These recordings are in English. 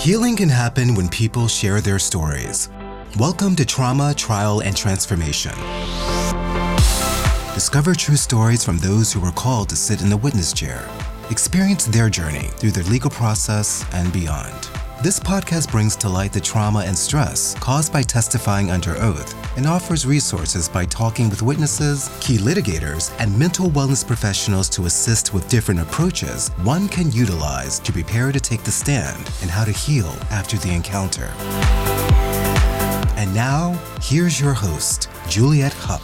Healing can happen when people share their stories. Welcome to Trauma, Trial, and Transformation. Discover true stories from those who were called to sit in the witness chair. Experience their journey through the legal process and beyond. This podcast brings to light the trauma and stress caused by testifying under oath and offers resources by talking with witnesses, key litigators, and mental wellness professionals to assist with different approaches one can utilize to prepare to take the stand and how to heal after the encounter. And now, here's your host, Juliet Huck.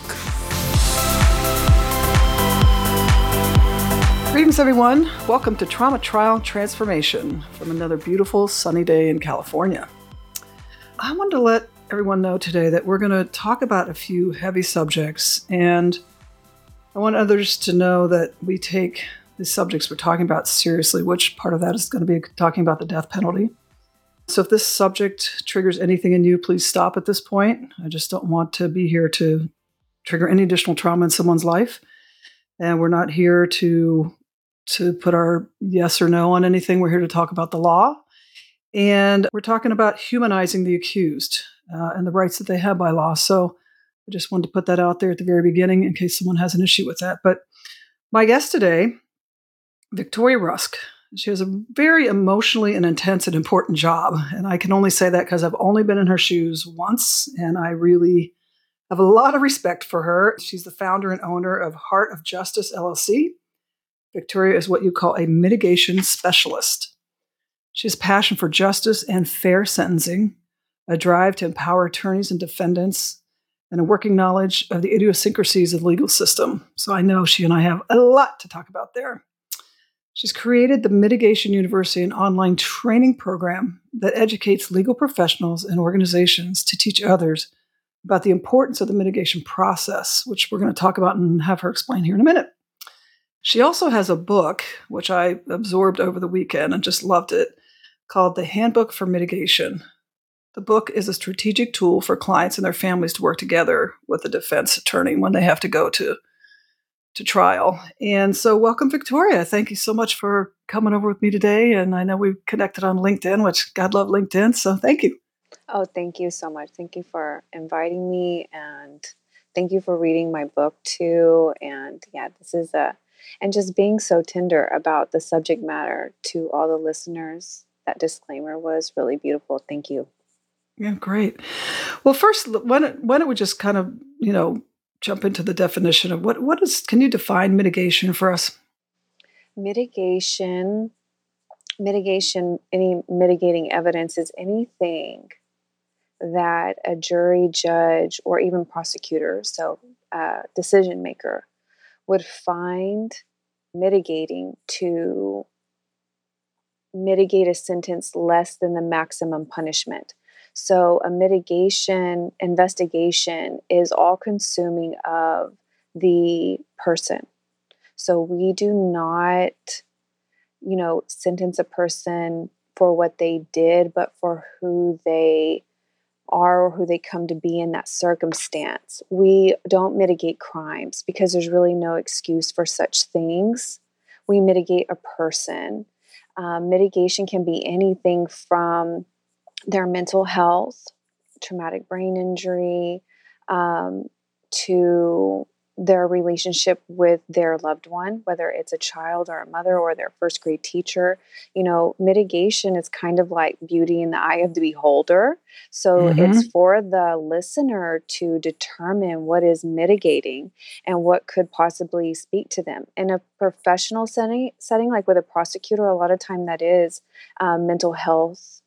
Greetings, everyone. Welcome to Trauma Trial Transformation from another beautiful sunny day in California. I wanted to let everyone know today that we're going to talk about a few heavy subjects, and I want others to know that we take the subjects we're talking about seriously, which part of that is going to be talking about the death penalty. So, if this subject triggers anything in you, please stop at this point. I just don't want to be here to trigger any additional trauma in someone's life. And we're not here to to put our yes or no on anything. We're here to talk about the law. And we're talking about humanizing the accused uh, and the rights that they have by law. So I just wanted to put that out there at the very beginning in case someone has an issue with that. But my guest today, Victoria Rusk, she has a very emotionally and intense and important job. And I can only say that because I've only been in her shoes once, and I really have a lot of respect for her. She's the founder and owner of Heart of Justice LLC Victoria is what you call a mitigation specialist. She has passion for justice and fair sentencing, a drive to empower attorneys and defendants, and a working knowledge of the idiosyncrasies of the legal system. So I know she and I have a lot to talk about there. She's created the Mitigation University, an online training program that educates legal professionals and organizations to teach others about the importance of the mitigation process, which we're going to talk about and have her explain here in a minute. She also has a book, which I absorbed over the weekend and just loved it, called The Handbook for Mitigation. The book is a strategic tool for clients and their families to work together with a defense attorney when they have to go to to trial. And so welcome Victoria. Thank you so much for coming over with me today and I know we've connected on LinkedIn, which God love LinkedIn, so thank you. Oh, thank you so much. Thank you for inviting me and thank you for reading my book too and yeah, this is a and just being so tender about the subject matter to all the listeners. That disclaimer was really beautiful. Thank you. Yeah, great. Well, first, why don't, why don't we just kind of, you know, jump into the definition of what, what is, can you define mitigation for us? Mitigation, mitigation, any mitigating evidence is anything that a jury, judge, or even prosecutor, so uh, decision maker, would find mitigating to mitigate a sentence less than the maximum punishment. So, a mitigation investigation is all consuming of the person. So, we do not, you know, sentence a person for what they did, but for who they are or who they come to be in that circumstance. We don't mitigate crimes because there's really no excuse for such things. We mitigate a person. Um, mitigation can be anything from their mental health, traumatic brain injury, um, to their relationship with their loved one, whether it's a child or a mother or their first grade teacher. You know, mitigation is kind of like beauty in the eye of the beholder. So mm-hmm. it's for the listener to determine what is mitigating and what could possibly speak to them. In a professional setting, setting like with a prosecutor, a lot of time that is um, mental health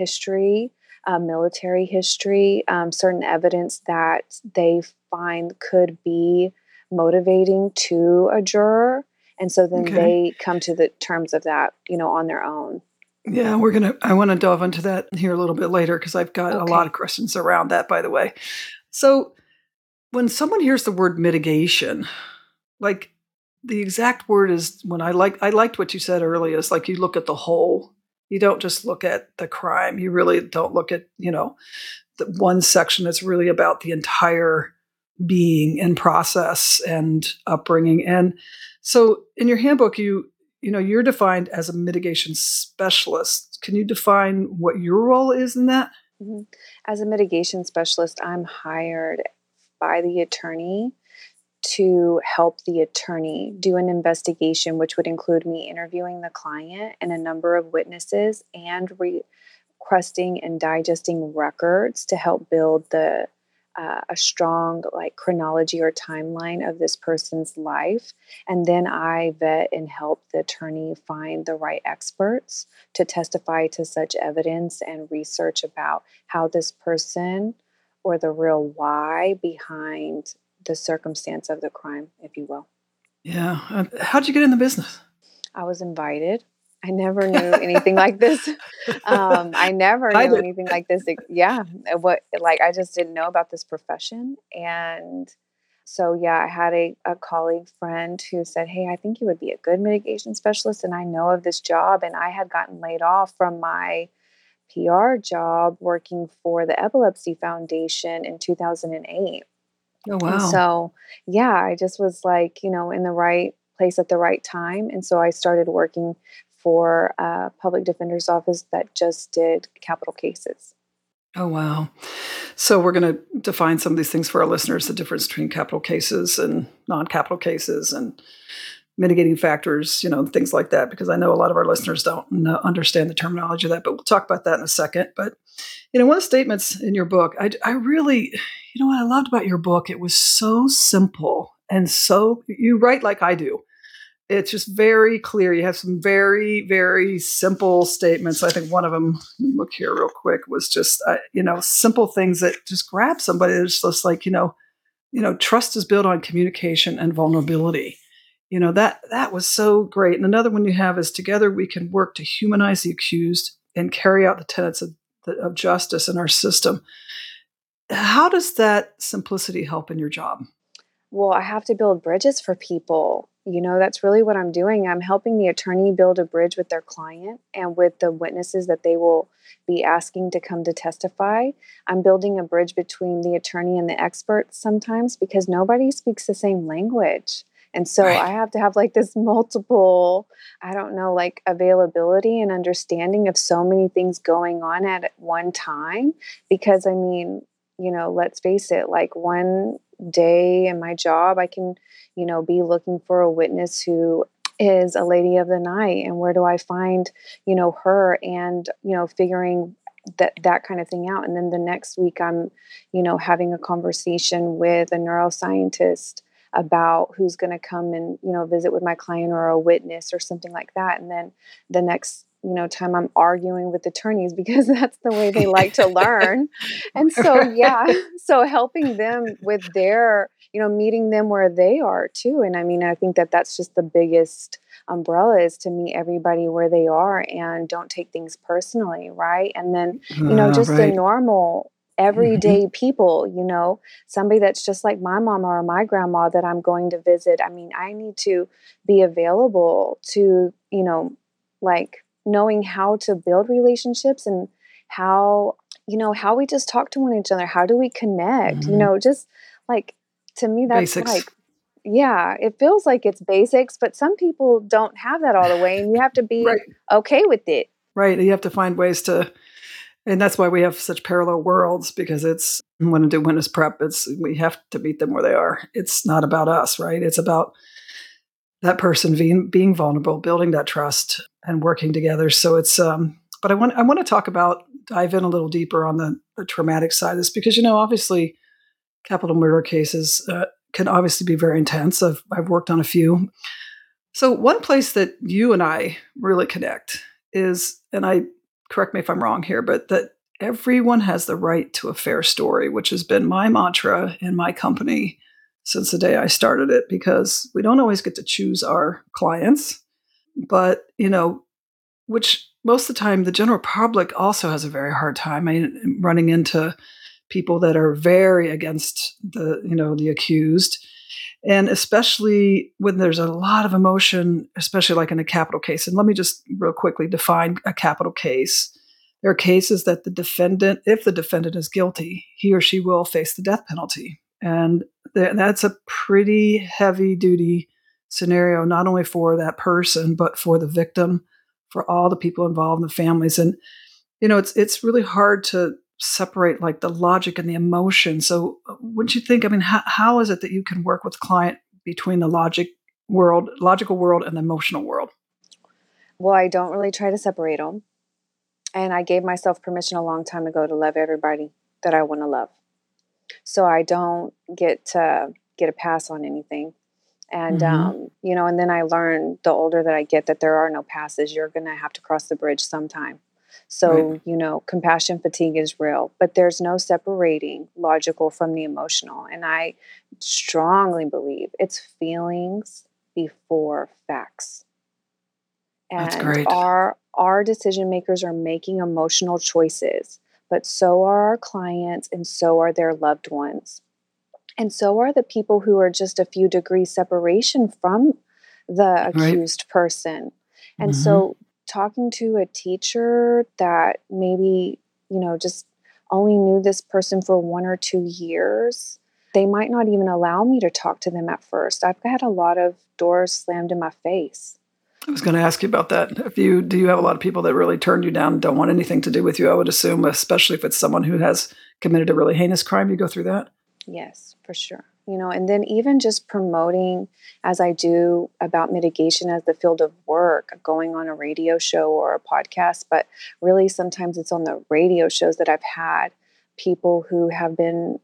history. Uh, military history, um, certain evidence that they find could be motivating to a juror. And so then okay. they come to the terms of that, you know, on their own. Yeah, we're going to, I want to delve into that here a little bit later because I've got okay. a lot of questions around that, by the way. So when someone hears the word mitigation, like the exact word is when I like, I liked what you said earlier, is like you look at the whole. You don't just look at the crime. You really don't look at, you know, the one section that's really about the entire being and process and upbringing. And so in your handbook, you you know you're defined as a mitigation specialist. Can you define what your role is in that? Mm-hmm. As a mitigation specialist, I'm hired by the attorney to help the attorney do an investigation, which would include me interviewing the client and a number of witnesses and requesting and digesting records to help build the uh, a strong like chronology or timeline of this person's life. And then i vet and help the attorney find the right experts to testify to such evidence and research about how this person or the real why behind the circumstance of the crime, if you will. Yeah. Uh, how'd you get in the business? I was invited. I never knew anything like this. Um, I never knew anything like this. Yeah, what like I just didn't know about this profession, and so yeah, I had a, a colleague friend who said, "Hey, I think you would be a good mitigation specialist," and I know of this job, and I had gotten laid off from my PR job working for the Epilepsy Foundation in 2008. Oh, wow. And so, yeah, I just was like, you know, in the right place at the right time. And so I started working for a public defender's office that just did capital cases. Oh, wow. So we're going to define some of these things for our listeners the difference between capital cases and non capital cases and mitigating factors, you know, things like that, because I know a lot of our listeners don't know, understand the terminology of that, but we'll talk about that in a second. But, you know, one of the statements in your book, I, I really, you know, what I loved about your book, it was so simple and so, you write like I do. It's just very clear. You have some very, very simple statements. I think one of them, look here real quick, was just, uh, you know, simple things that just grab somebody. It's just like, you know, you know, trust is built on communication and vulnerability you know that that was so great. And another one you have is together we can work to humanize the accused and carry out the tenets of, of justice in our system. How does that simplicity help in your job? Well i have to build bridges for people. You know that's really what i'm doing. I'm helping the attorney build a bridge with their client and with the witnesses that they will be asking to come to testify. I'm building a bridge between the attorney and the experts sometimes because nobody speaks the same language and so right. I have to have like this multiple, I don't know, like availability and understanding of so many things going on at one time. Because I mean, you know, let's face it, like one day in my job, I can, you know, be looking for a witness who is a lady of the night and where do I find, you know, her and, you know, figuring that that kind of thing out and then the next week i'm you know having a conversation with a neuroscientist about who's going to come and you know visit with my client or a witness or something like that and then the next you know time i'm arguing with attorneys because that's the way they like to learn and so yeah so helping them with their you know meeting them where they are too and i mean i think that that's just the biggest umbrella is to meet everybody where they are and don't take things personally right and then you know ah, just right. the normal. Everyday people, you know, somebody that's just like my mama or my grandma that I'm going to visit. I mean, I need to be available to, you know, like knowing how to build relationships and how, you know, how we just talk to one another. How do we connect? Mm-hmm. You know, just like to me, that's Basics. like, yeah, it feels like it's basics, but some people don't have that all the way, and you have to be right. okay with it. Right. You have to find ways to and that's why we have such parallel worlds because it's when do witness prep, it's we have to meet them where they are. It's not about us, right? It's about that person being being vulnerable, building that trust, and working together. So it's um, but I want I want to talk about dive in a little deeper on the, the traumatic side of this because you know obviously capital murder cases uh, can obviously be very intense. I've I've worked on a few. So one place that you and I really connect is, and I correct me if I'm wrong here, but that everyone has the right to a fair story, which has been my mantra in my company since the day I started it, because we don't always get to choose our clients. But, you know, which most of the time the general public also has a very hard time I running into people that are very against the, you know, the accused. And especially when there's a lot of emotion, especially like in a capital case. And let me just real quickly define a capital case. There are cases that the defendant, if the defendant is guilty, he or she will face the death penalty. And th- that's a pretty heavy duty scenario, not only for that person, but for the victim, for all the people involved in the families. And, you know, it's it's really hard to separate like the logic and the emotion. So uh, wouldn't you think, I mean, how, how is it that you can work with client between the logic world, logical world and the emotional world? Well, I don't really try to separate them. And I gave myself permission a long time ago to love everybody that I want to love. So I don't get to get a pass on anything. And, mm-hmm. um, you know, and then I learned the older that I get that there are no passes. You're going to have to cross the bridge sometime. So, right. you know, compassion fatigue is real, but there's no separating logical from the emotional. And I strongly believe it's feelings before facts. And That's great. our our decision makers are making emotional choices, but so are our clients and so are their loved ones. And so are the people who are just a few degrees separation from the accused right. person. And mm-hmm. so talking to a teacher that maybe, you know, just only knew this person for one or two years, they might not even allow me to talk to them at first. I've had a lot of doors slammed in my face. I was going to ask you about that. If you do you have a lot of people that really turned you down, don't want anything to do with you, I would assume, especially if it's someone who has committed a really heinous crime, you go through that? Yes, for sure you know and then even just promoting as i do about mitigation as the field of work going on a radio show or a podcast but really sometimes it's on the radio shows that i've had people who have been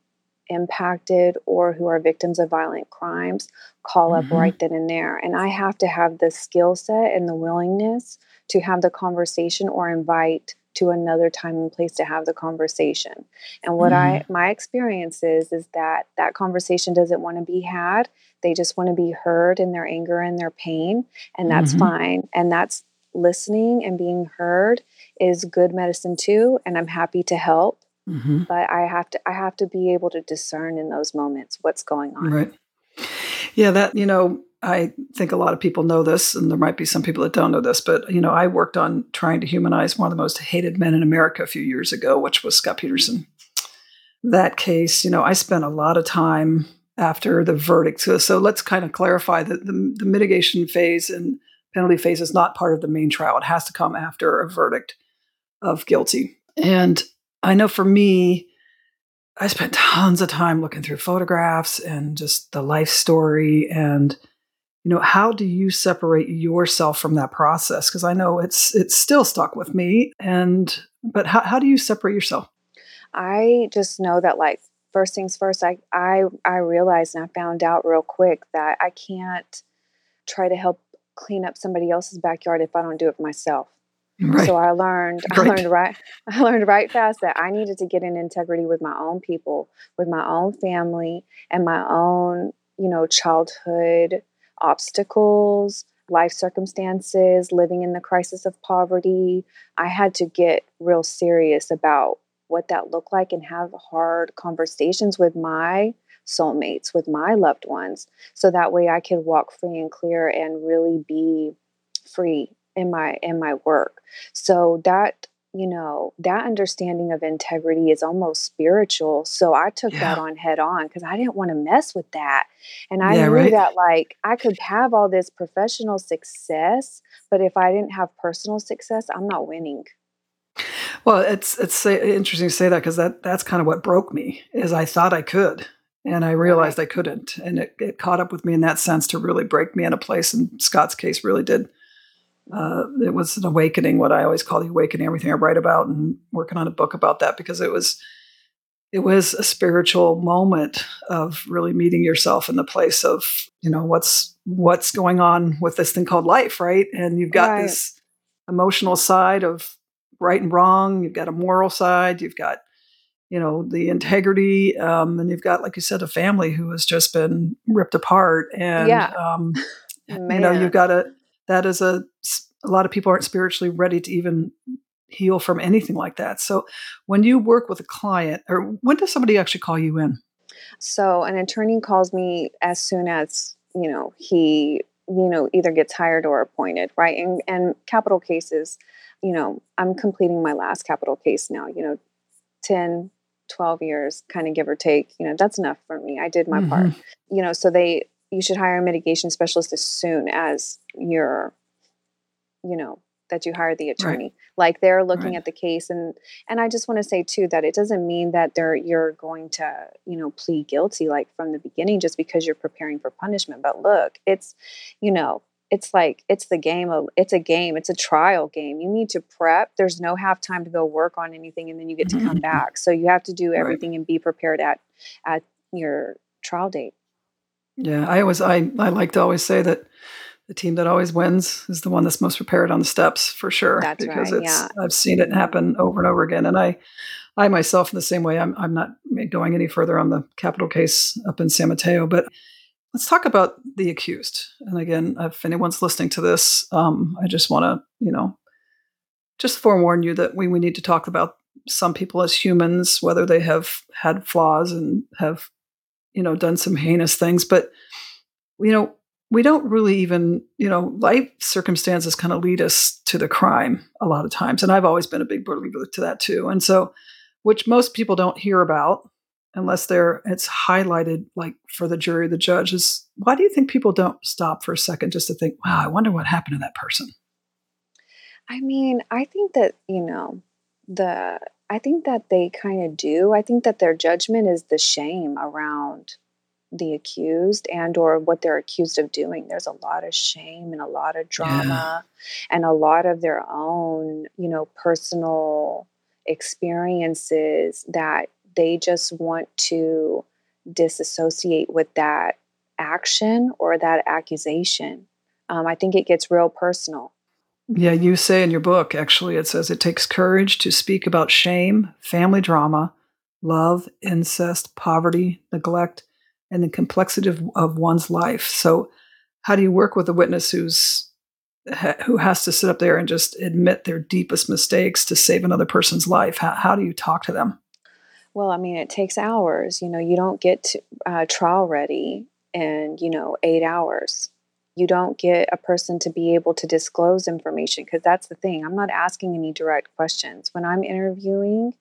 impacted or who are victims of violent crimes call mm-hmm. up right then and there and i have to have the skill set and the willingness to have the conversation or invite to another time and place to have the conversation. And what mm-hmm. I my experience is is that that conversation doesn't want to be had. They just want to be heard in their anger and their pain, and that's mm-hmm. fine. And that's listening and being heard is good medicine too, and I'm happy to help. Mm-hmm. But I have to I have to be able to discern in those moments what's going on. Right. Yeah, that you know, I think a lot of people know this, and there might be some people that don't know this, but you know, I worked on trying to humanize one of the most hated men in America a few years ago, which was Scott Peterson. That case, you know, I spent a lot of time after the verdict. So, so let's kind of clarify that the, the mitigation phase and penalty phase is not part of the main trial. It has to come after a verdict of guilty. And I know for me, I spent tons of time looking through photographs and just the life story and you know how do you separate yourself from that process? Because i know it's it's still stuck with me and but how, how do you separate yourself? I just know that like first things first i i i realized and i found out real quick that i can't try to help clean up somebody else's backyard if i don't do it myself. Right. So I learned I learned right I learned right fast that I needed to get in integrity with my own people, with my own family and my own, you know, childhood obstacles, life circumstances, living in the crisis of poverty. I had to get real serious about what that looked like and have hard conversations with my soulmates, with my loved ones, so that way I could walk free and clear and really be free in my in my work. So that you know, that understanding of integrity is almost spiritual. So I took yeah. that on head on because I didn't want to mess with that. And I yeah, knew right? that like I could have all this professional success, but if I didn't have personal success, I'm not winning. Well, it's it's interesting to say that because that that's kind of what broke me is I thought I could and I realized right. I couldn't, and it, it caught up with me in that sense to really break me in a place. And Scott's case really did uh, it was an awakening, what I always call the awakening, everything I write about, and working on a book about that because it was it was a spiritual moment of really meeting yourself in the place of you know what's what's going on with this thing called life, right? And you've got right. this emotional side of right and wrong. You've got a moral side. You've got you know the integrity, um, and you've got like you said a family who has just been ripped apart, and yeah. um, you know you've got a that is a a lot of people aren't spiritually ready to even heal from anything like that. So when you work with a client or when does somebody actually call you in? So an attorney calls me as soon as, you know, he you know either gets hired or appointed, right? And and capital cases, you know, I'm completing my last capital case now, you know, 10 12 years kind of give or take you know that's enough for me i did my mm-hmm. part you know so they you should hire a mitigation specialist as soon as you're you know that you hire the attorney. Right. Like they're looking right. at the case and and I just want to say too that it doesn't mean that they're you're going to, you know, plead guilty like from the beginning just because you're preparing for punishment. But look, it's you know, it's like it's the game of it's a game it's a trial game you need to prep there's no half time to go work on anything and then you get to come mm-hmm. back so you have to do everything right. and be prepared at at your trial date yeah i always i i like to always say that the team that always wins is the one that's most prepared on the steps for sure that's because right, it's yeah. i've seen it happen over and over again and i i myself in the same way i'm, I'm not going any further on the capital case up in san mateo but Let's talk about the accused. And again, if anyone's listening to this, um, I just want to, you know, just forewarn you that we, we need to talk about some people as humans, whether they have had flaws and have, you know, done some heinous things. But, you know, we don't really even, you know, life circumstances kind of lead us to the crime a lot of times. And I've always been a big believer to that too. And so, which most people don't hear about unless they're it's highlighted like for the jury the judge is why do you think people don't stop for a second just to think wow i wonder what happened to that person i mean i think that you know the i think that they kind of do i think that their judgment is the shame around the accused and or what they're accused of doing there's a lot of shame and a lot of drama yeah. and a lot of their own you know personal experiences that they just want to disassociate with that action or that accusation. Um, I think it gets real personal. Yeah, you say in your book, actually, it says it takes courage to speak about shame, family drama, love, incest, poverty, neglect, and the complexity of, of one's life. So, how do you work with a witness who's who has to sit up there and just admit their deepest mistakes to save another person's life? How, how do you talk to them? Well, I mean, it takes hours. You know, you don't get to, uh, trial ready in, you know, eight hours. You don't get a person to be able to disclose information because that's the thing. I'm not asking any direct questions. When I'm interviewing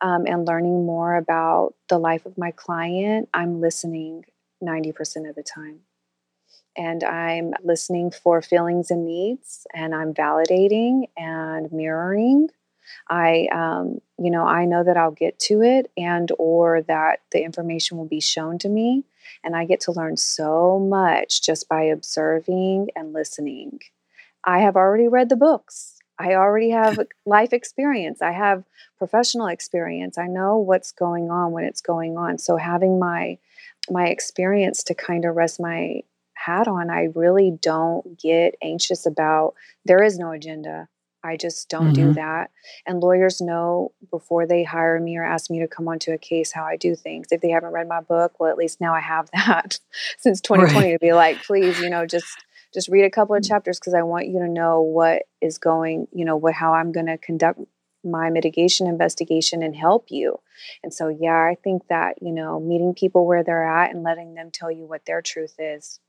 um, and learning more about the life of my client, I'm listening 90% of the time. And I'm listening for feelings and needs, and I'm validating and mirroring I, um, you know, I know that I'll get to it and or that the information will be shown to me. And I get to learn so much just by observing and listening. I have already read the books. I already have life experience. I have professional experience. I know what's going on when it's going on. So having my my experience to kind of rest my hat on, I really don't get anxious about there is no agenda. I just don't mm-hmm. do that. And lawyers know before they hire me or ask me to come onto a case how I do things. If they haven't read my book, well, at least now I have that since 2020 right. to be like, please, you know, just just read a couple of mm. chapters because I want you to know what is going, you know, what how I'm going to conduct my mitigation investigation and help you. And so, yeah, I think that, you know, meeting people where they're at and letting them tell you what their truth is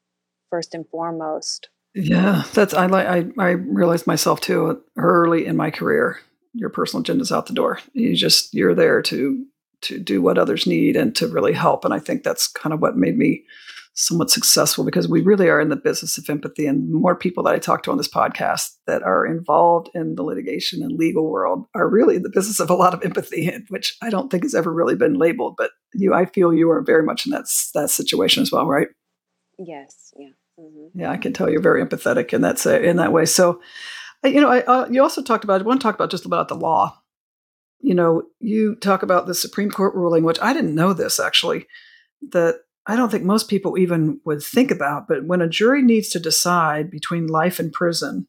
first and foremost. Yeah, that's I like I I realized myself too early in my career. Your personal agenda's out the door. You just you're there to to do what others need and to really help. And I think that's kind of what made me somewhat successful because we really are in the business of empathy. And more people that I talk to on this podcast that are involved in the litigation and legal world are really in the business of a lot of empathy, which I don't think has ever really been labeled. But you, I feel you are very much in that that situation as well, right? Yes. Yeah. Mm-hmm. Yeah, I can tell you're very empathetic in that say, in that way. So, you know, I, uh, you also talked about. I want to talk about just about the law. You know, you talk about the Supreme Court ruling, which I didn't know this actually. That I don't think most people even would think about. But when a jury needs to decide between life in prison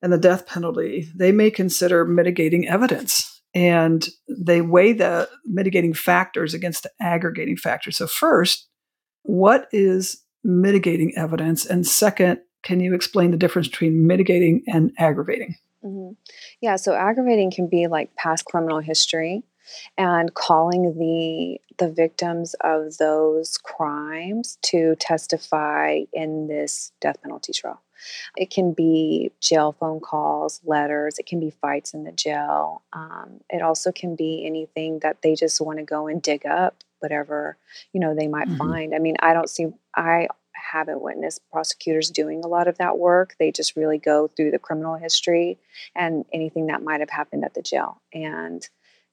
and the death penalty, they may consider mitigating evidence and they weigh the mitigating factors against the aggravating factors. So, first, what is mitigating evidence? And second, can you explain the difference between mitigating and aggravating? Mm-hmm. Yeah, so aggravating can be like past criminal history and calling the the victims of those crimes to testify in this death penalty trial. It can be jail phone calls, letters, it can be fights in the jail. Um, it also can be anything that they just want to go and dig up whatever you know they might mm-hmm. find i mean i don't see i haven't witnessed prosecutors doing a lot of that work. They just really go through the criminal history and anything that might have happened at the jail. And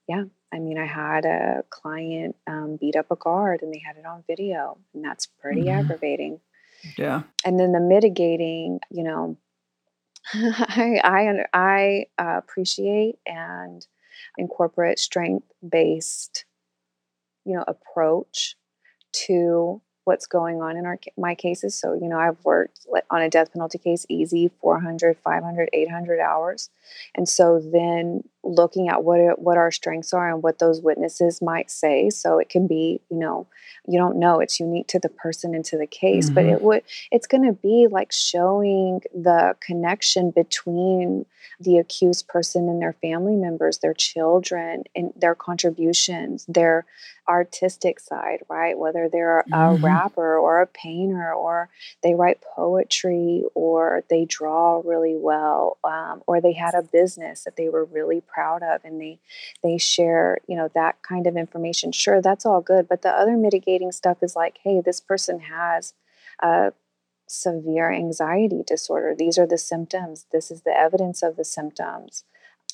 yeah, I mean, I had a client um, beat up a guard and they had it on video, and that's pretty mm-hmm. aggravating. Yeah. And then the mitigating, you know, I I, I uh, appreciate and incorporate strength based, you know, approach to what's going on in our my cases. So, you know, I've worked on a death penalty case easy 400, 500, 800 hours. And so then looking at what what our strengths are and what those witnesses might say. So it can be, you know, you don't know it's unique to the person and to the case, mm-hmm. but it would it's going to be like showing the connection between the accused person and their family members, their children, and their contributions, their artistic side, right? Whether they're mm-hmm. a rapper or a painter, or they write poetry, or they draw really well, um, or they had a business that they were really proud of, and they they share, you know, that kind of information. Sure, that's all good, but the other mitigating stuff is like, hey, this person has a severe anxiety disorder. These are the symptoms. This is the evidence of the symptoms.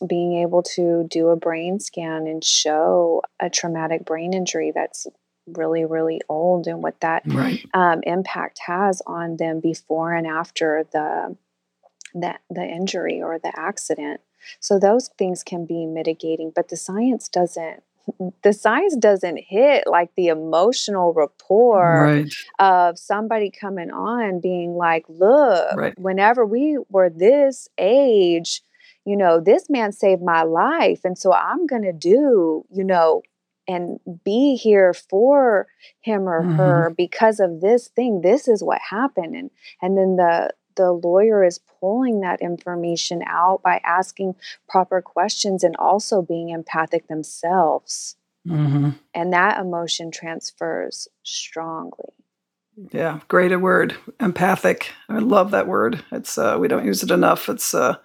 Being able to do a brain scan and show a traumatic brain injury that's really, really old and what that right. um, impact has on them before and after the, the the injury or the accident. So those things can be mitigating, but the science doesn't the science doesn't hit like the emotional rapport right. of somebody coming on being like, look, right. whenever we were this age, you know, this man saved my life. And so I'm going to do, you know, and be here for him or mm-hmm. her because of this thing this is what happened and and then the the lawyer is pulling that information out by asking proper questions and also being empathic themselves. Mm-hmm. And that emotion transfers strongly. Yeah, great word, empathic. I love that word. It's uh, we don't use it enough. It's uh,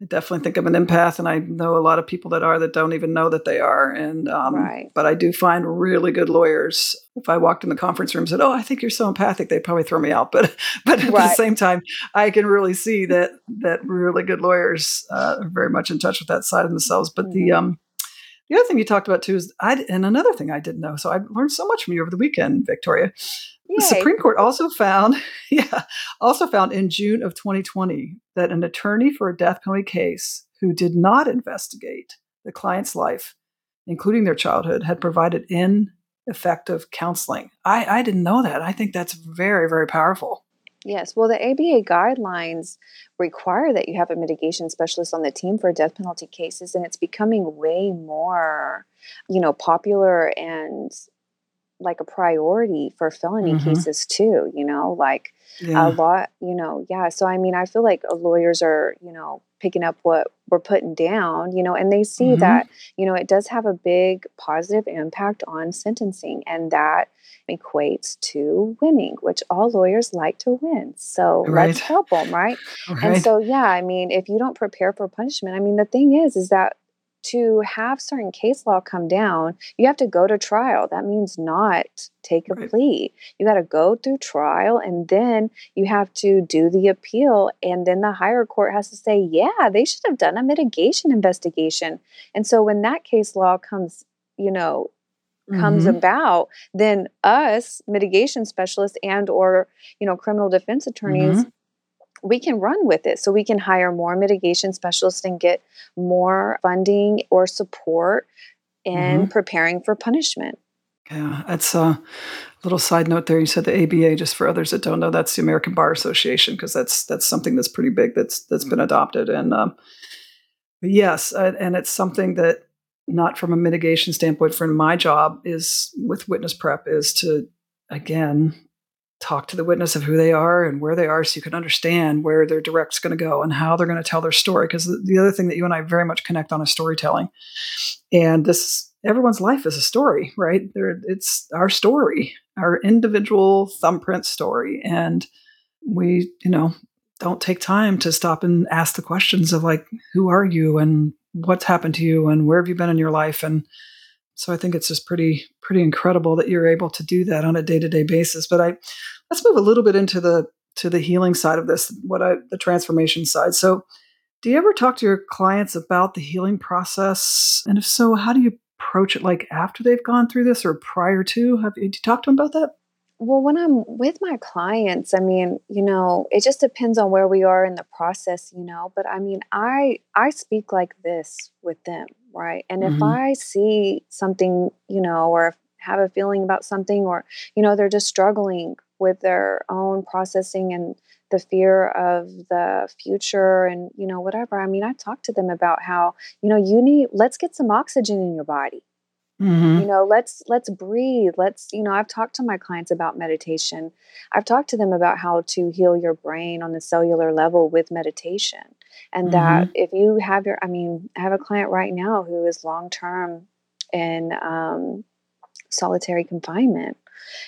I definitely think I'm an empath, and I know a lot of people that are that don't even know that they are. And um, right. but I do find really good lawyers. If I walked in the conference room and said, "Oh, I think you're so empathic," they'd probably throw me out. But but at right. the same time, I can really see that that really good lawyers uh, are very much in touch with that side of themselves. But mm-hmm. the um, the other thing you talked about too is I and another thing I didn't know. So I learned so much from you over the weekend, Victoria. The Supreme Court also found, yeah, also found in June of 2020 that an attorney for a death penalty case who did not investigate the client's life, including their childhood, had provided ineffective counseling. I, I didn't know that. I think that's very, very powerful. Yes. Well, the ABA guidelines require that you have a mitigation specialist on the team for death penalty cases, and it's becoming way more, you know, popular and like a priority for felony mm-hmm. cases too you know like yeah. a lot you know yeah so i mean i feel like uh, lawyers are you know picking up what we're putting down you know and they see mm-hmm. that you know it does have a big positive impact on sentencing and that equates to winning which all lawyers like to win so right. let's help them right? right and so yeah i mean if you don't prepare for punishment i mean the thing is is that to have certain case law come down, you have to go to trial. That means not take a right. plea. You got to go through trial and then you have to do the appeal. And then the higher court has to say, yeah, they should have done a mitigation investigation. And so when that case law comes, you know, comes mm-hmm. about then us mitigation specialists and or you know criminal defense attorneys mm-hmm we can run with it. So we can hire more mitigation specialists and get more funding or support in mm-hmm. preparing for punishment. Yeah, that's a little side note there. You said the ABA, just for others that don't know, that's the American Bar Association because that's that's something that's pretty big that's that's been adopted. And um, yes, uh, and it's something that not from a mitigation standpoint, from my job is with witness prep is to again talk to the witness of who they are and where they are so you can understand where their direct's going to go and how they're going to tell their story because the, the, other thing that you and i very much connect on is storytelling. And this everyone's life is a story right? There it's our story our individual thumbprint story. And we you know don't take time to stop and ask the questions of like who are you and what's happened to you and where have you been in your life? And so I think it's just pretty pretty incredible that you're able to do that on a day to day basis. But I let's move a little bit into the to the healing side of this, what I the transformation side. So, do you ever talk to your clients about the healing process? And if so, how do you approach it like after they've gone through this or prior to? Have you, you talked to them about that? Well, when I'm with my clients, I mean, you know, it just depends on where we are in the process, you know, but I mean, I I speak like this with them, right? And mm-hmm. if I see something, you know, or have a feeling about something or you know, they're just struggling with their own processing and the fear of the future and you know whatever i mean i talk to them about how you know you need let's get some oxygen in your body mm-hmm. you know let's let's breathe let's you know i've talked to my clients about meditation i've talked to them about how to heal your brain on the cellular level with meditation and mm-hmm. that if you have your i mean i have a client right now who is long term in um, solitary confinement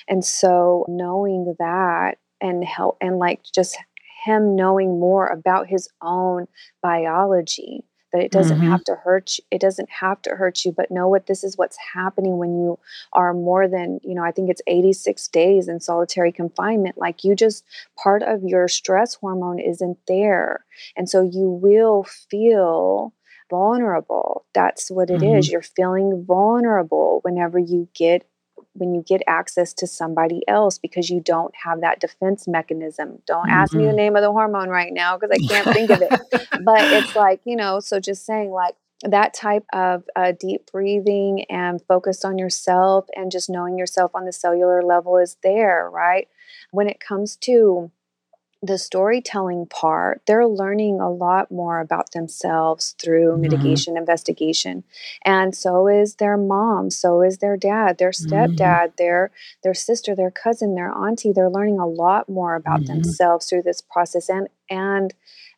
and so knowing that and help and like just him knowing more about his own biology that it doesn't mm-hmm. have to hurt you it doesn't have to hurt you but know what this is what's happening when you are more than you know i think it's 86 days in solitary confinement like you just part of your stress hormone isn't there and so you will feel vulnerable that's what it mm-hmm. is. you're feeling vulnerable whenever you get when you get access to somebody else because you don't have that defense mechanism. Don't mm-hmm. ask me the mm-hmm. name of the hormone right now because I can't think of it. But it's like, you know, so just saying like that type of uh, deep breathing and focused on yourself and just knowing yourself on the cellular level is there, right? When it comes to the storytelling part, they're learning a lot more about themselves through mm-hmm. mitigation investigation. And so is their mom, so is their dad, their mm-hmm. stepdad, mm-hmm. their their sister, their cousin, their auntie. They're learning a lot more about mm-hmm. themselves through this process. And and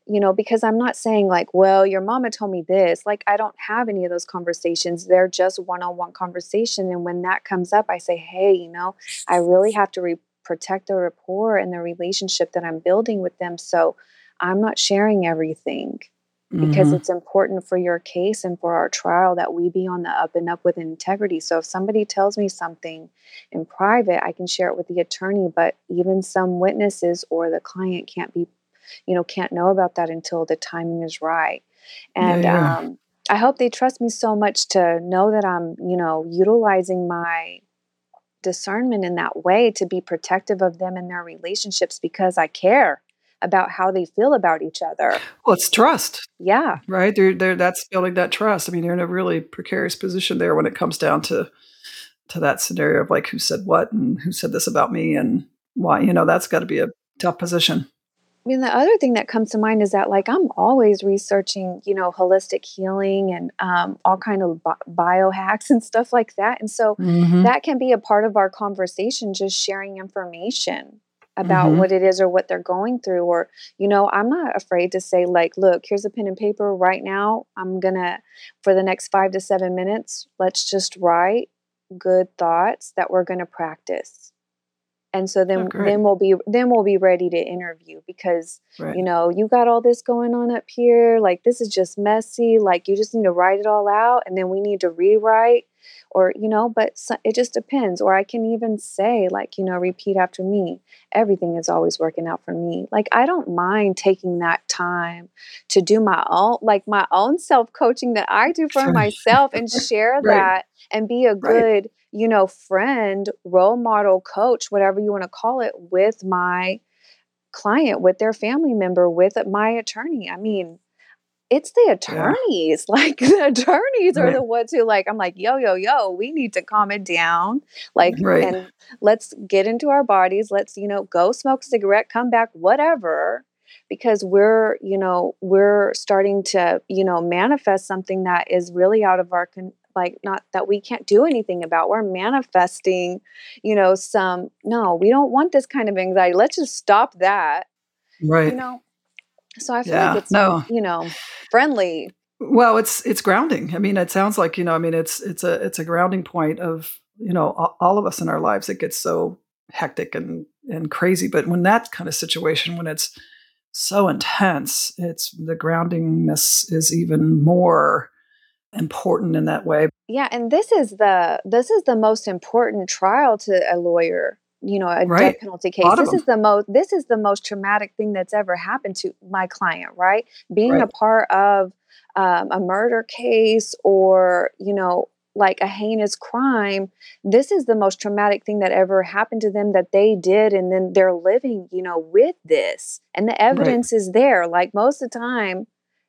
you know, because I'm not saying like, well, your mama told me this. Like, I don't have any of those conversations. They're just one on one conversation. And when that comes up, I say, hey, you know, I really have to re- protect the rapport and the relationship that I'm building with them. So I'm not sharing everything because mm-hmm. it's important for your case and for our trial that we be on the up and up with integrity. So if somebody tells me something in private, I can share it with the attorney, but even some witnesses or the client can't be, you know, can't know about that until the timing is right. And yeah, yeah. Um, I hope they trust me so much to know that I'm, you know, utilizing my discernment in that way to be protective of them and their relationships because I care about how they feel about each other. Well, it's trust. Yeah. Right. They're, they're, that's building that trust. I mean, they're in a really precarious position there when it comes down to to that scenario of like who said what and who said this about me and why. You know, that's got to be a tough position. I mean, the other thing that comes to mind is that, like, I'm always researching, you know, holistic healing and um, all kind of bi- biohacks and stuff like that. And so mm-hmm. that can be a part of our conversation, just sharing information about mm-hmm. what it is or what they're going through. Or, you know, I'm not afraid to say, like, look, here's a pen and paper right now. I'm going to, for the next five to seven minutes, let's just write good thoughts that we're going to practice and so oh, then oh, then we'll be then we'll be ready to interview because right. you know you got all this going on up here like this is just messy like you just need to write it all out and then we need to rewrite or you know but so, it just depends or i can even say like you know repeat after me everything is always working out for me like i don't mind taking that time to do my own like my own self coaching that i do for myself and share right. that and be a good right you know, friend, role model, coach, whatever you want to call it, with my client, with their family member, with my attorney. I mean, it's the attorneys. Yeah. Like the attorneys right. are the ones who like I'm like, yo, yo, yo, we need to calm it down. Like right. and let's get into our bodies. Let's, you know, go smoke a cigarette, come back, whatever. Because we're, you know, we're starting to, you know, manifest something that is really out of our con- like not that we can't do anything about we're manifesting you know some no we don't want this kind of anxiety let's just stop that right you know so i feel yeah, like it's no. you know friendly. Well it's it's grounding. I mean it sounds like you know i mean it's it's a it's a grounding point of you know all of us in our lives it gets so hectic and and crazy but when that kind of situation when it's so intense it's the groundingness is even more important in that way. Yeah, and this is the this is the most important trial to a lawyer you know a Right. death penalty case this is the most this is the most traumatic thing that's ever happened to my client right being a part of um, a murder case or you know like a heinous crime this is the most traumatic thing that ever happened to them that they did and then they're living you know with this and the Right. evidence is there like most of the time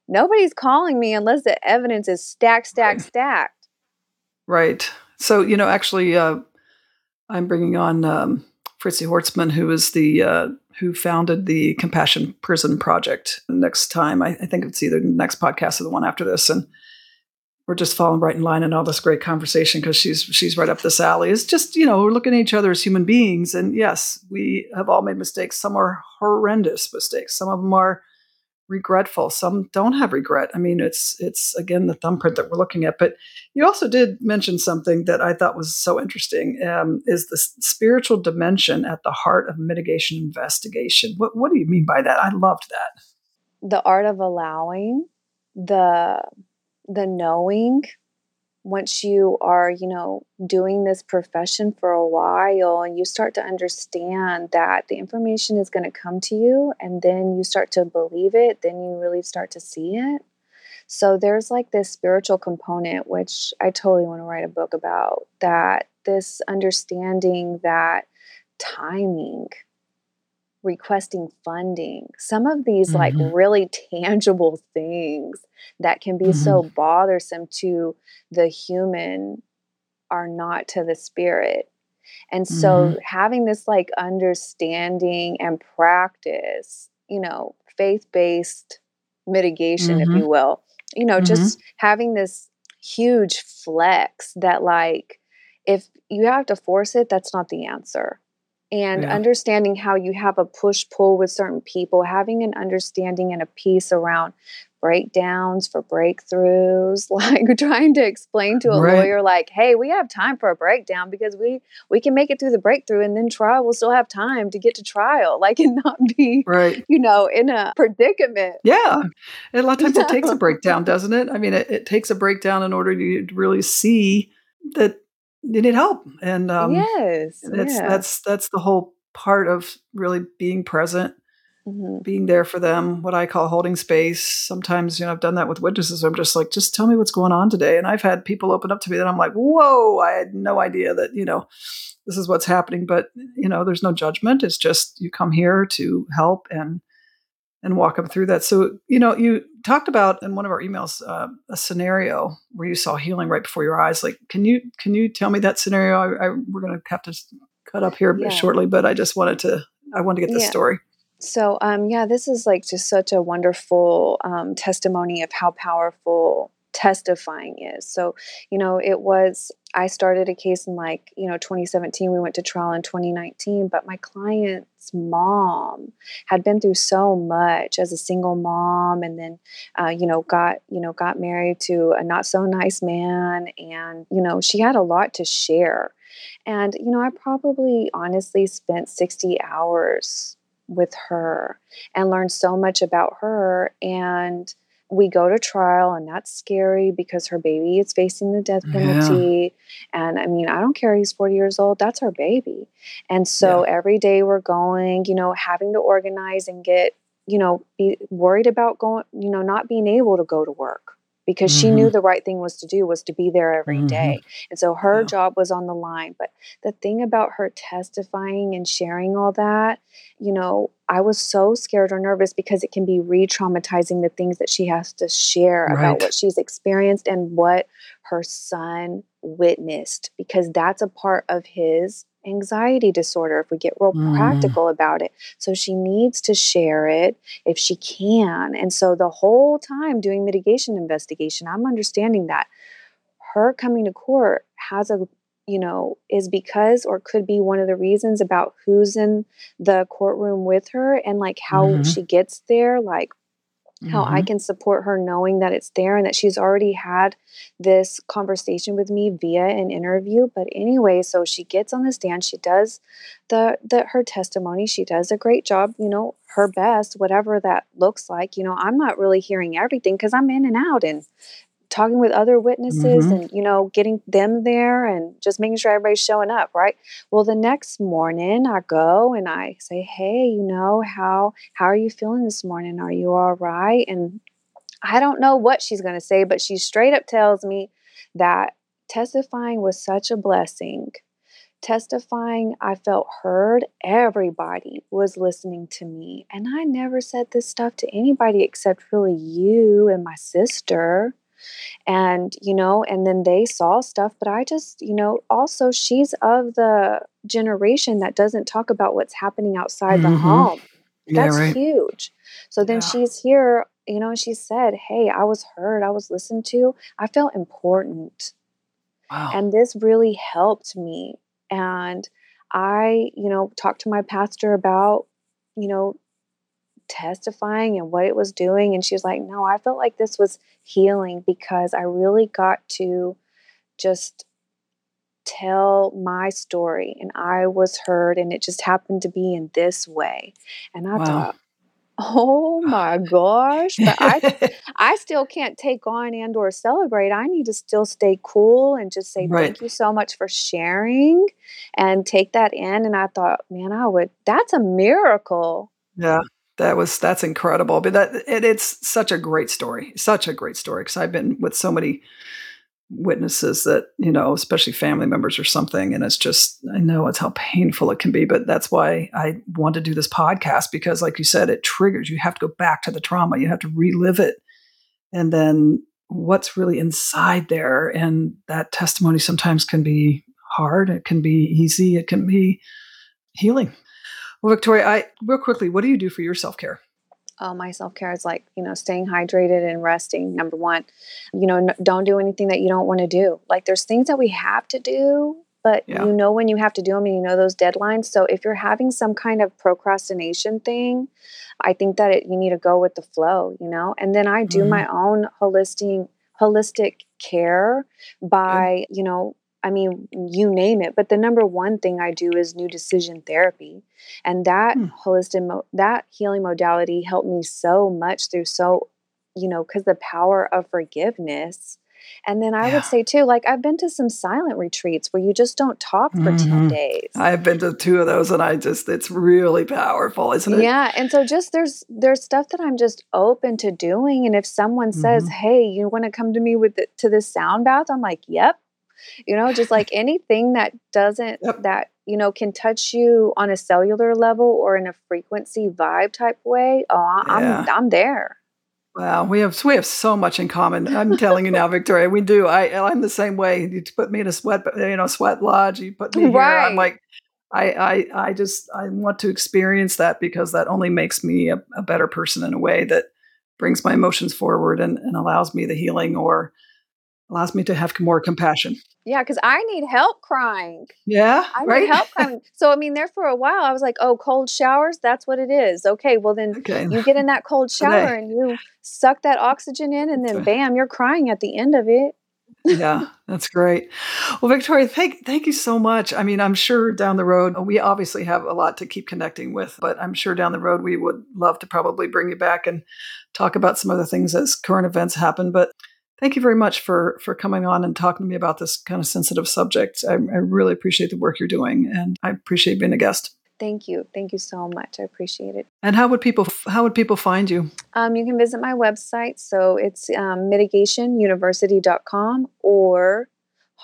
nobody's calling me unless the evidence is stacked stacked Right. stacked Right. So, you know, actually, uh, I'm bringing on um, Fritzi Horstman, who is the uh, who founded the Compassion Prison Project. Next time, I, I think it's either the next podcast or the one after this, and we're just falling right in line in all this great conversation because she's she's right up this alley. It's just you know we're looking at each other as human beings, and yes, we have all made mistakes. Some are horrendous mistakes. Some of them are regretful. Some don't have regret. I mean, it's it's again the thumbprint that we're looking at. But you also did mention something that I thought was so interesting. Um, is the spiritual dimension at the heart of mitigation investigation? What what do you mean by that? I loved that. the art of allowing the the knowing once you are you know doing this profession for a while and you start to understand that the information is going to come to you and then you start to believe it then you really start to see it. So there's like this spiritual component which i totally want to write a book about that this understanding that timing requesting funding some of these like Mhm. really tangible things that can be so bothersome to the human are not to the spirit and so having this like understanding and practice you know faith-based mitigation if Mhm. you will you know Mhm. just having this huge flex that like if you have to force it that's not the answer and Yeah. understanding how you have a push pull with certain people having an understanding and a piece around breakdowns for breakthroughs like trying to explain to a Right. lawyer like hey we have time for a breakdown because we we can make it through the breakthrough and then trial will still have time to get to trial like and not be Right. you know in a predicament Yeah. And a lot of times it takes a breakdown, doesn't it? I mean, it, it takes a breakdown in order to really see that you need help. And um, yes that's yeah. that's that's the whole part of really being present, Mhm. being there for them. What I call holding space. Sometimes, you know, I've done that with witnesses. I'm just like, just tell me what's going on today. And I've had people open up to me that I'm like, whoa, I had no idea that you know this is what's happening. But you know, there's no judgment. It's just you come here to help and and walk them through that. So, you know, you talked about in one of our emails uh, a scenario where you saw healing right before your eyes. Like, can you can you tell me that scenario? I, I we're going to have to cut up here Yeah. shortly, but I just wanted to I wanted to get this Yeah. story. So, um, yeah, this is like just such a wonderful um, testimony of how powerful testifying is. So, you know, it was, I started a case in like, you know, 2017. We went to trial in 2019, but my client's mom had been through so much as a single mom and then, uh, you know, got, you know, got married to a not so nice man. And, you know, she had a lot to share. And, you know, I probably honestly spent 60 hours with her and learned so much about her. And we go to trial, and that's scary because her baby is facing the death Yeah. penalty. And I mean, I don't care, he's 40 years old, that's our baby. And so every day we're going, you know, having to organize and get, you know, be worried about going, you know, not being able to go to work because she knew the right thing was to do was to be there every Mhm. day. And so her Yeah. job was on the line. But the thing about her testifying and sharing all that, you know, I was so scared or nervous because it can be re traumatizing the things that she has to share Right. about what she's experienced and what her son witnessed, because that's a part of his anxiety disorder if we get real Mhm. practical about it. So she needs to share it if she can. And so the whole time doing mitigation investigation, I'm understanding that her coming to court has a you know is because or could be one of the reasons about who's in the courtroom with her and like how Mhm. she gets there like how I Mhm. can support her knowing that it's there and that she's already had this conversation with me via an interview. But anyway so she gets on the stand. She does the the her testimony. She does a great job you know her best whatever that looks like. You know I'm not really hearing everything cuz I'm in and out and talking with other witnesses mm-hmm. and you know getting them there and just making sure everybody's showing up right well the next morning i go and i say hey you know how how are you feeling this morning are you all right and i don't know what she's going to say but she straight up tells me that testifying was such a blessing testifying, I felt heard. Everybody was listening to me. And I never said this stuff to anybody except really you and my sister. And, you know, and then they saw stuff, but I just, you know, also she's of the generation that doesn't talk about what's happening outside mm-hmm. the home. That's yeah, right. huge. So then yeah. she's here, you know, she said, Hey, I was heard, I was listened to, I felt important. Wow. And this really helped me and I, you know, talked to my pastor about, you know, testifying and what it was doing. And she was like, no, I felt like this was healing because I really got to just tell my story and I was heard and it just happened to be in this way. And I wow. thought, Oh my gosh. But I I still can't take on and or celebrate. I need to still stay cool and just say right. thank you so much for sharing and take that in. And I thought, man, I would that's a miracle. Yeah. That was that's incredible. But that it, it's such a great story. Such a great story. Because I've been with so many witnesses that you know especially family members or something and it's just i know it's how painful it can be but that's why i want to do this podcast because like you said it triggers you have to go back to the trauma you have to relive it and then what's really inside there and that testimony sometimes can be hard it can be easy it can be healing well victoria i real quickly what do you do for your self-care uh, my self care is like, you know, staying hydrated and resting, number one. You know, n- don't do anything that you don't want to do. Like, there's things that we have to do, but yeah. you know when you have to do them and you know those deadlines. So, if you're having some kind of procrastination thing, I think that it, you need to go with the flow, you know? And then I do mm-hmm. my own holistic holistic care by, you know, I mean, you name it. But the number one thing I do is new decision therapy, and that hmm. holistic mo- that healing modality helped me so much through so, you know, because the power of forgiveness. And then I yeah. would say too, like I've been to some silent retreats where you just don't talk for mm-hmm. 10 days. I've been to two of those and I just it's really powerful, isn't it? Yeah. And so just there's there's stuff that I'm just open to doing. And if someone mm-hmm. says, Hey, you want to come to me with the, to this sound bath? I'm like, Yep you know just like anything that doesn't yep. that you know can touch you on a cellular level or in a frequency vibe type way oh i'm yeah. i'm there Wow, we have we have so much in common. I'm telling you now, Victoria, we do. I I'm the same way. You put me in a sweat, you know, sweat lodge. You put me right. here. I'm like, I I I just I want to experience that because that only makes me a, a better person in a way that brings my emotions forward and, and allows me the healing or allows me to have more compassion. Yeah, because I need help crying. Yeah, I right? need help crying. So I mean, there for a while, I was like, "Oh, cold showers. That's what it is." Okay, well then okay. you get in that cold shower and you suck that oxygen in, and then bam, you're crying at the end of it. yeah, that's great. Well, Victoria, thank thank you so much. I mean, I'm sure down the road we obviously have a lot to keep connecting with, but I'm sure down the road we would love to probably bring you back and talk about some other things as current events happen. But thank you very much for for coming on and talking to me about this kind of sensitive subject. I, I really appreciate the work you're doing, and I appreciate being a guest. Thank you. Thank you so much. I appreciate it. And how would people how would people find you? Um, you can visit my website. So it's um, mitigationuniversity.com or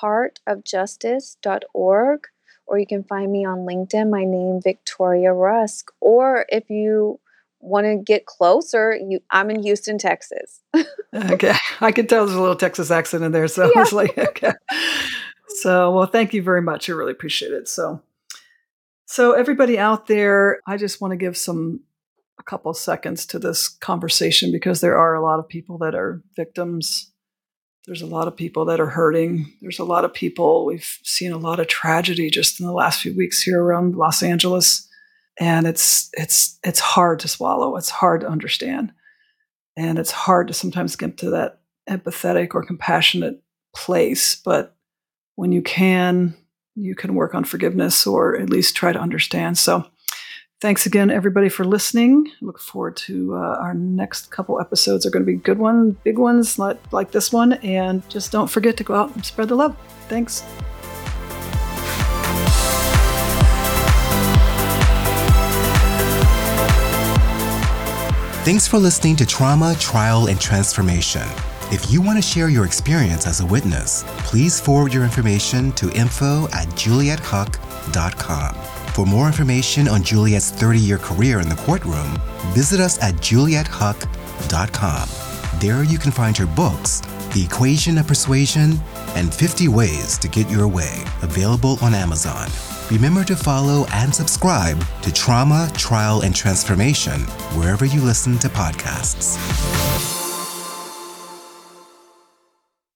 heartofjustice.org. Or you can find me on LinkedIn, my name, Victoria Rusk. Or if you want to get closer, you I'm in Houston, Texas. okay. I can tell there's a little Texas accent in there. So yeah. I was like, okay. So well, thank you very much. I really appreciate it. So so everybody out there, I just want to give some a couple seconds to this conversation because there are a lot of people that are victims. There's a lot of people that are hurting. There's a lot of people. We've seen a lot of tragedy just in the last few weeks here around Los Angeles and it's it's it's hard to swallow it's hard to understand and it's hard to sometimes get to that empathetic or compassionate place but when you can you can work on forgiveness or at least try to understand so Thanks again, everybody, for listening. Look forward to uh, our next couple episodes. are going to be good ones, big ones like, like this one. And just don't forget to go out and spread the love. Thanks. Thanks for listening to Trauma, Trial, and Transformation. If you want to share your experience as a witness, please forward your information to info at juliethuck.com. For more information on Juliet's 30 year career in the courtroom, visit us at juliethuck.com. There you can find her books, The Equation of Persuasion, and 50 Ways to Get Your Way, available on Amazon. Remember to follow and subscribe to Trauma, Trial, and Transformation wherever you listen to podcasts.